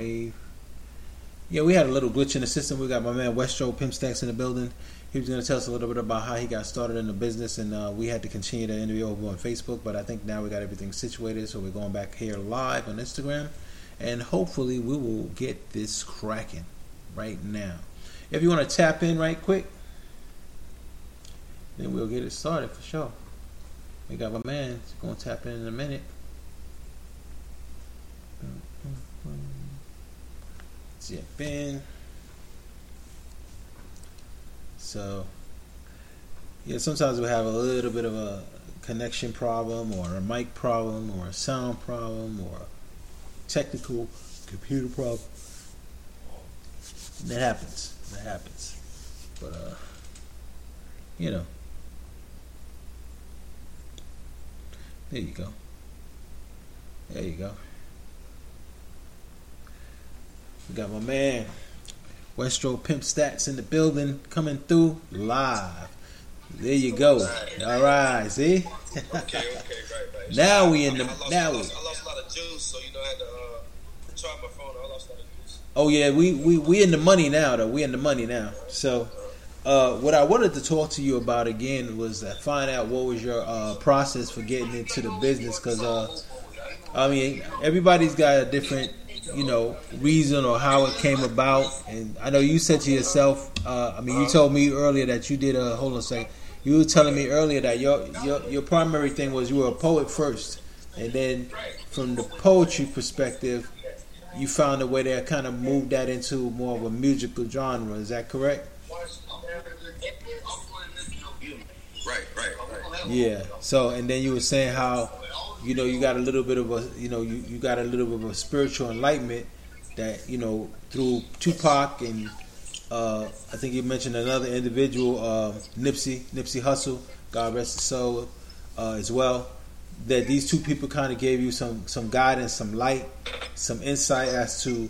Wave. Yeah, we had a little glitch in the system. We got my man Westro Pimp Stacks in the building. He was going to tell us a little bit about how he got started in the business, and uh, we had to continue the interview over on Facebook. But I think now we got everything situated, so we're going back here live on Instagram, and hopefully we will get this cracking right now. If you want to tap in right quick, then we'll get it started for sure. We got my man going to tap in in a minute. Zip in. So, yeah, sometimes we have a little bit of a connection problem or a mic problem or a sound problem or a technical computer problem. That happens. That happens. But, uh, you know. There you go. There you go. We got my man Westro Pimp Stats in the building coming through live. There you go. All right, see? okay, okay, right, right. now we in the I lost, now I we. lost, I lost a lot of juice, so you know I had to uh, charge my phone. I lost a lot of juice. Oh yeah, we we we in the money now though. We in the money now. So, uh, what I wanted to talk to you about again was to find out what was your uh, process for getting into the business because uh, I mean everybody's got a different you know reason or how it came about. And I know you said to yourself, uh, I mean you told me earlier that you did a hold on a second. You were telling me earlier that your your your primary thing was you were a poet first, and then from the poetry perspective you found a way to kind of move that into more of a musical genre. Is that correct? Right, right, right. Yeah. So, and then you were saying how, you know, you got a little bit of a, you know, you, you got a little bit of a spiritual enlightenment that, you know, through Tupac and uh, I think you mentioned another individual, uh, Nipsey, Nipsey Hussle, God rest his soul, uh, as well. That these two people kind of gave you some some guidance, some light, some insight as to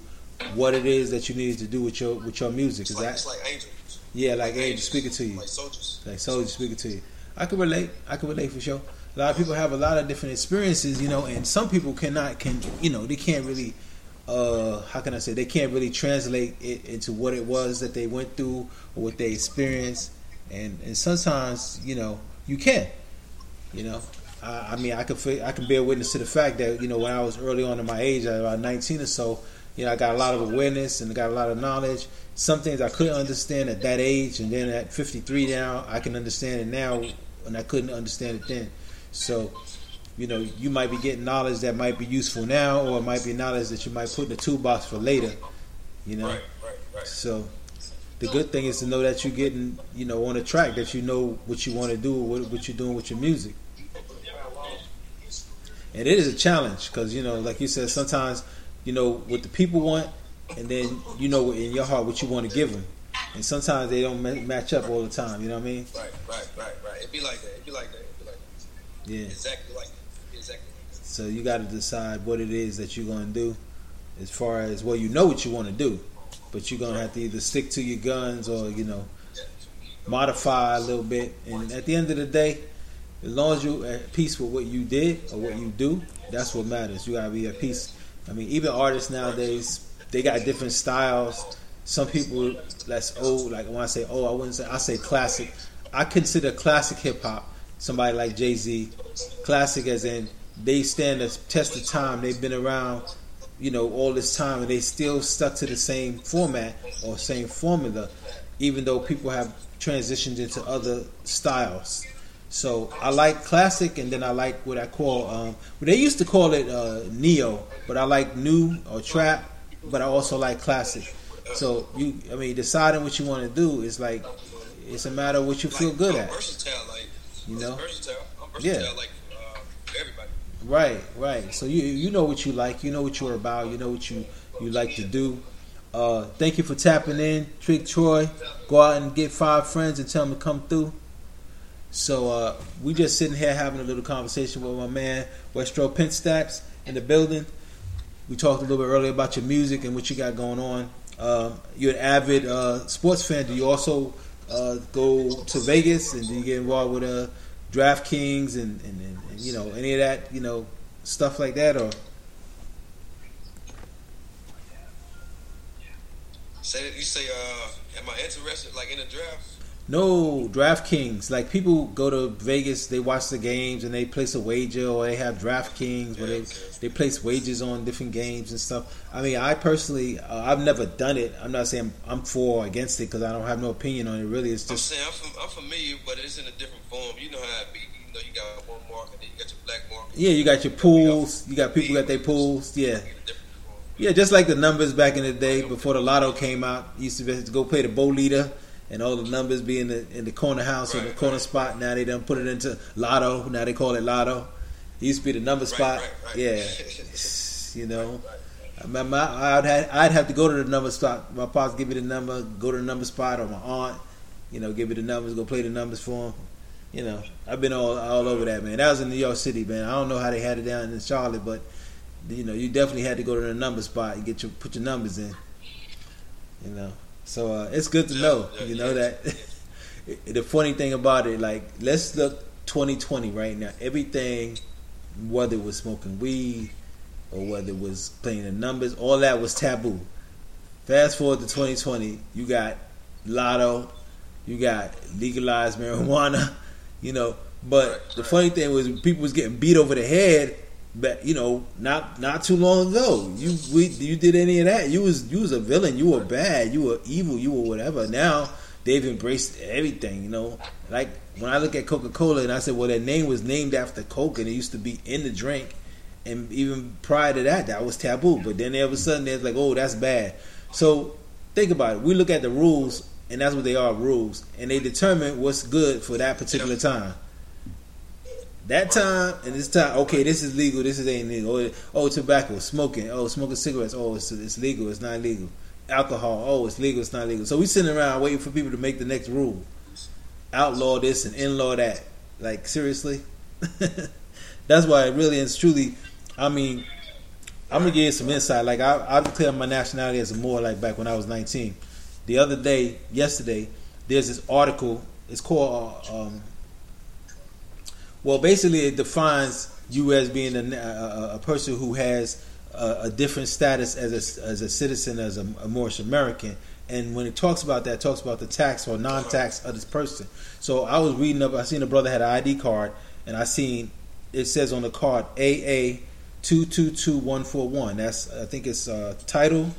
what it is that you needed to do with your with your music. Is like, that it's like angels. yeah, like angels speaking to you? Like soldiers. like soldiers speaking to you. I can relate. I can relate for sure. A lot of people have a lot of different experiences, you know, and some people cannot can you know they can't really uh how can I say they can't really translate it into what it was that they went through or what they experienced, and and sometimes you know you can, you know. I, I mean, I can I can bear witness to the fact that you know when I was early on in my age, about nineteen or so, you know, I got a lot of awareness and got a lot of knowledge. Some things I couldn't understand at that age, and then at 53 now, I can understand it now, and I couldn't understand it then. So, you know, you might be getting knowledge that might be useful now, or it might be knowledge that you might put in the toolbox for later. You know, Right, right, right. so the good thing is to know that you're getting, you know, on a track that you know what you want to do, what, what you're doing with your music. And it is a challenge because you know, like you said, sometimes you know what the people want, and then you know in your heart what you want to give them, and sometimes they don't match up all the time. You know what I mean? Right, right, right, right. It'd be like that. It'd be like that. It'd be like that. Yeah. Exactly like. Exactly like. So you got to decide what it is that you're going to do, as far as well, you know what you want to do, but you're going to have to either stick to your guns or you know modify a little bit. And at the end of the day, as long as you're at peace with what you did or what you do, that's what matters. You gotta be at peace. I mean, even artists nowadays, they got different styles. Some people that's old, like when I say old, I wouldn't say I say classic. I consider classic hip hop somebody like Jay Z, classic as in they stand the test of time. They've been around, you know, all this time, and they still stuck to the same format or same formula, even though people have transitioned into other styles. So I like classic, and then I like what I call. Um, they used to call it uh, neo, but I like new or trap. But I also like classic. So you, I mean, deciding what you want to do is like it's a matter of what you feel good at. You know? versatile. I'm Yeah. like uh, everybody. Right, right. So you you know what you like, you know what you're about, you know what you you like to do. Uh, thank you for tapping in, Trick Troy. Go out and get five friends and tell them to come through. So uh, we just sitting here having a little conversation with my man Westro Pinstaps in the building. We talked a little bit earlier about your music and what you got going on. Uh, you're an avid uh, sports fan. Do you also uh, go to Vegas and do you get involved with uh, DraftKings and, and, and, and you know any of that you know stuff like that or? Say that you say, uh, am I interested like in the draft? No, DraftKings. Like people go to Vegas, they watch the games and they place a wager, or they have DraftKings where they they place wagers on different games and stuff. I mean, I personally, uh, I've never done it. I'm not saying I'm for or against it because I don't have no opinion on it. Really, it's just. I'm saying I'm, fam- I'm familiar, but it's in a different form. You know how it be. You know, you got one market, then you got your black market. Yeah, you got your pools. You got people got their pools. Yeah. In a different form. Yeah, just like the numbers back in the day before the lotto came out, you used to go play the bolita and all the numbers be in the in the corner house or the corner right. spot. Now they done put it into lotto. Now they call it lotto. It used to be the number spot. right, right. Yeah, you know. I remember I- I'd have, I'd have to go to the number spot. My pops give me the number, go to the number spot, or my aunt, you know, give me the numbers, go play the numbers for him. You know, I've been all all over that man. That was in New York City, man. I don't know how they had it down in Charlotte, but you know, you definitely had to go to the number spot and get your put your numbers in. You know, so uh, it's good to Yeah, know. yeah, you know yeah. that the funny thing about it, like let's look 2020 right now. Everything, whether it was smoking weed or whether it was playing the numbers, all that was taboo. Fast forward to 2020, you got lotto, you got legalized marijuana, you know. But Right, the right. funny thing was people was getting beat over the head, but you know, not not too long ago. You we, you did any of that? You was you was a villain. You were bad. You were evil. You were whatever. Now they've embraced everything. You know, like when I look at Coca Cola and I said, well, their name was named after Coke and it used to be in the drink. And even prior to that, that was taboo. But then all of a sudden, it's like, oh, that's bad. So think about it. We look at the rules, and that's what they are rules, and they determine what's good for that particular time. That time and this time, okay, this is legal, this is ain't legal. Oh, oh, tobacco, smoking, oh, smoking cigarettes, oh, it's, it's legal, it's not legal. Alcohol, oh, it's legal, it's not legal. So we sitting around waiting for people to make the next rule, outlaw this and in-law that. Like seriously, that's why it really is truly. I mean, I'm gonna give you some insight. Like I, I declared my nationality as a Moor, like back when I was 19. The other day, yesterday, there's this article. It's called. Uh, um, well, basically, it defines you as being a, a, a person who has a, a different status as a, as a citizen, as a, a Moorish American. And when it talks about that, talks about the tax or non-tax of this person. So I was reading up. I seen a brother had an ID card, and I seen it says on the card AA two two two one four one. That's I think it's uh, title,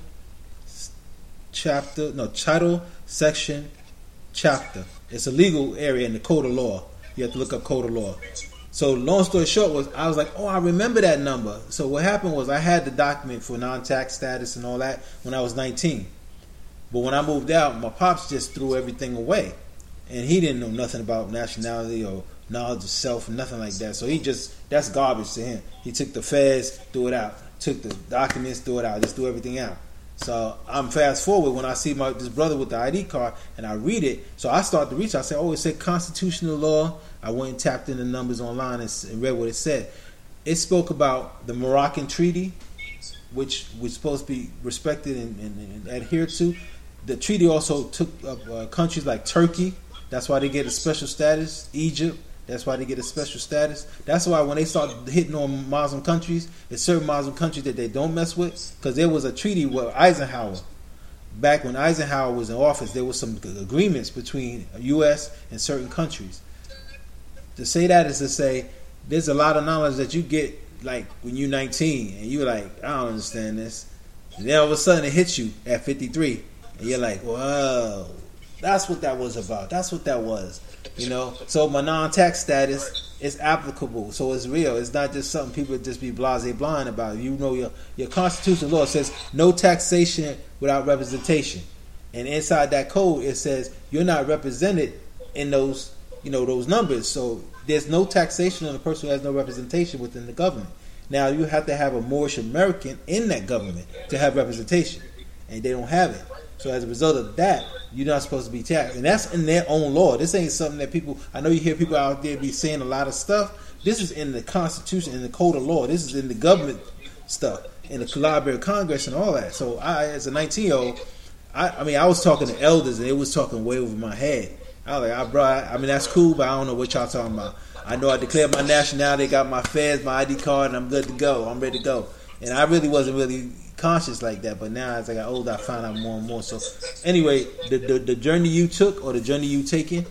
chapter, no title, section, chapter. It's a legal area in the code of law. You have to look up code of law. So long story short was I was like, oh, I remember that number. So what happened was I had the document for non-tax status and all that when I was 19. But when I moved out, my pops just threw everything away, and he didn't know nothing about nationality or knowledge of self, nothing like that. So he just that's garbage to him. He took the feds, threw it out. Took the documents, threw it out. Just threw everything out. So I'm fast forward when I see my this brother with the ID card and I read it. So I start to reach. I say, oh, it said constitutional law. I went and tapped in the numbers online and, and read what it said. It spoke about the Moroccan Treaty, which was supposed to be respected and, and, and adhered to. The treaty also took up uh, countries like Turkey. That's why they get a special status. Egypt. That's why they get a special status. That's why when they start hitting on Muslim countries, it's certain Muslim countries that they don't mess with because there was a treaty with Eisenhower. Back when Eisenhower was in office, there was some agreements between U.S. and certain countries. To say that is to say there's a lot of knowledge that you get like when you're 19 and you're like, I don't understand this. And then all of a sudden it hits you at 53 and you're like, whoa, that's what that was about. That's what that was. You know? So my non-tax status is applicable. So it's real. It's not just something people just be blase blind about. You know your, your constitutional law says no taxation without representation. And inside that code it says you're not represented in those you know those numbers. So there's no taxation on a person who has no representation within the government. Now you have to have a Moorish American in that government to have representation, and they don't have it. So as a result of that, you're not supposed to be taxed, and that's in their own law. This ain't something that people. I know you hear people out there be saying a lot of stuff. This is in the Constitution, in the Code of Law. This is in the government stuff, in the Library of Congress, and all that. So I, as a 19 year old, I, I mean, I was talking to elders, and they was talking way over my head. I was like, ah, I brought. I mean, that's cool, but I don't know what y'all talking about. I know I declared my nationality, got my feds, my ID card, and I'm good to go. I'm ready to go. And I really wasn't really conscious like that, but now as I got older, I found out more and more. So, anyway, the, the, the journey you took or the journey you taking,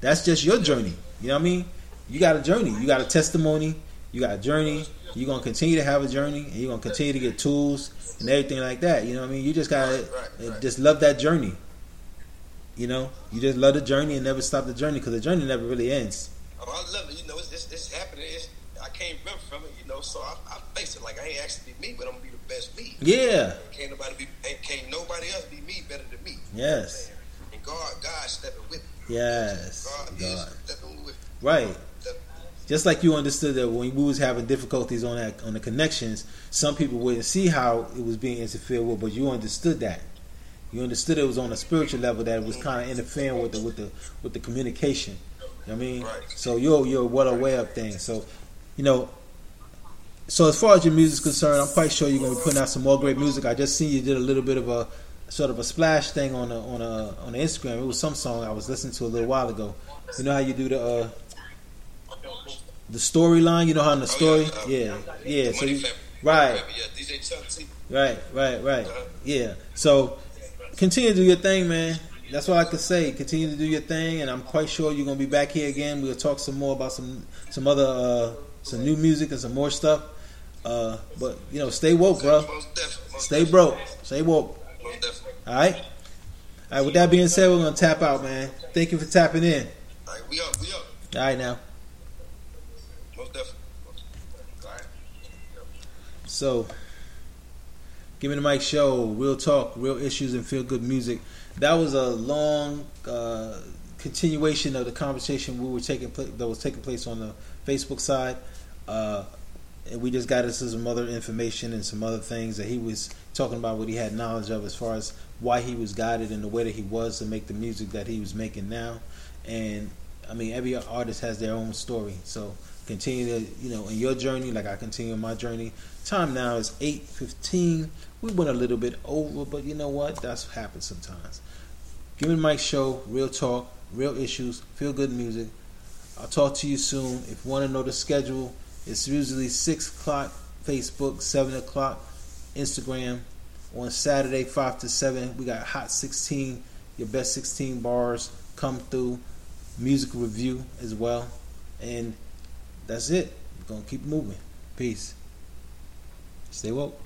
that's just your journey. You know what I mean? You got a journey. You got a testimony. You got a journey. You're gonna continue to have a journey, and you're gonna continue to get tools and everything like that. You know what I mean? You just gotta just love that journey. You know, you just love the journey and never stop the journey because the journey never really ends. Oh, I love it. You know, it's, it's, it's happening. It's, I can't remember from it. You know, so I, I face it like I ain't actually be me, but I'm gonna be the best me. Yeah. Can't nobody be. Can't nobody else be me better than me. Yes. And God, God stepping with me. Yes. God, God. stepping with me. Right. Just like you understood that when we was having difficulties on that on the connections, some people wouldn't see how it was being interfered with, but you understood that. You understood it was on a spiritual level that it was kind of interfering with the with the with the communication. You know what I mean, right. so you're you're well aware of things. So, you know, so as far as your music is concerned, I'm quite sure you're gonna be putting out some more great music. I just seen you did a little bit of a sort of a splash thing on a, on a on the Instagram. It was some song I was listening to a little while ago. You know how you do the uh, the storyline. You know how in the story, oh, yeah, uh, yeah, yeah. So you, right, right, right, right, uh-huh. yeah. So continue to do your thing, man. That's what I could say. Continue to do your thing, and I'm quite sure you're gonna be back here again. We'll talk some more about some some other uh, some new music and some more stuff. Uh, but you know, stay woke, bro. Stay broke. Stay woke. All right. All right. With that being said, we're gonna tap out, man. Thank you for tapping in. All right, we up. We up. All right, now. So, give me the mic show, real talk, real issues, and feel good music. That was a long uh, continuation of the conversation we were taking that was taking place on the Facebook side. Uh, and we just got into some other information and some other things that he was talking about what he had knowledge of as far as why he was guided in the way that he was to make the music that he was making now. And I mean, every artist has their own story. So continue to, you know, in your journey, like I continue my journey. Time now is 8.15. We went a little bit over, but you know what? That's what happens sometimes. Give me Mic Show, real talk, real issues, feel good music. I'll talk to you soon. If you want to know the schedule, it's usually 6 o'clock Facebook, 7 o'clock Instagram. On Saturday, 5 to 7, we got Hot 16, your best 16 bars come through. Music review as well. And that's it. We're going to keep moving. Peace. Stay woke.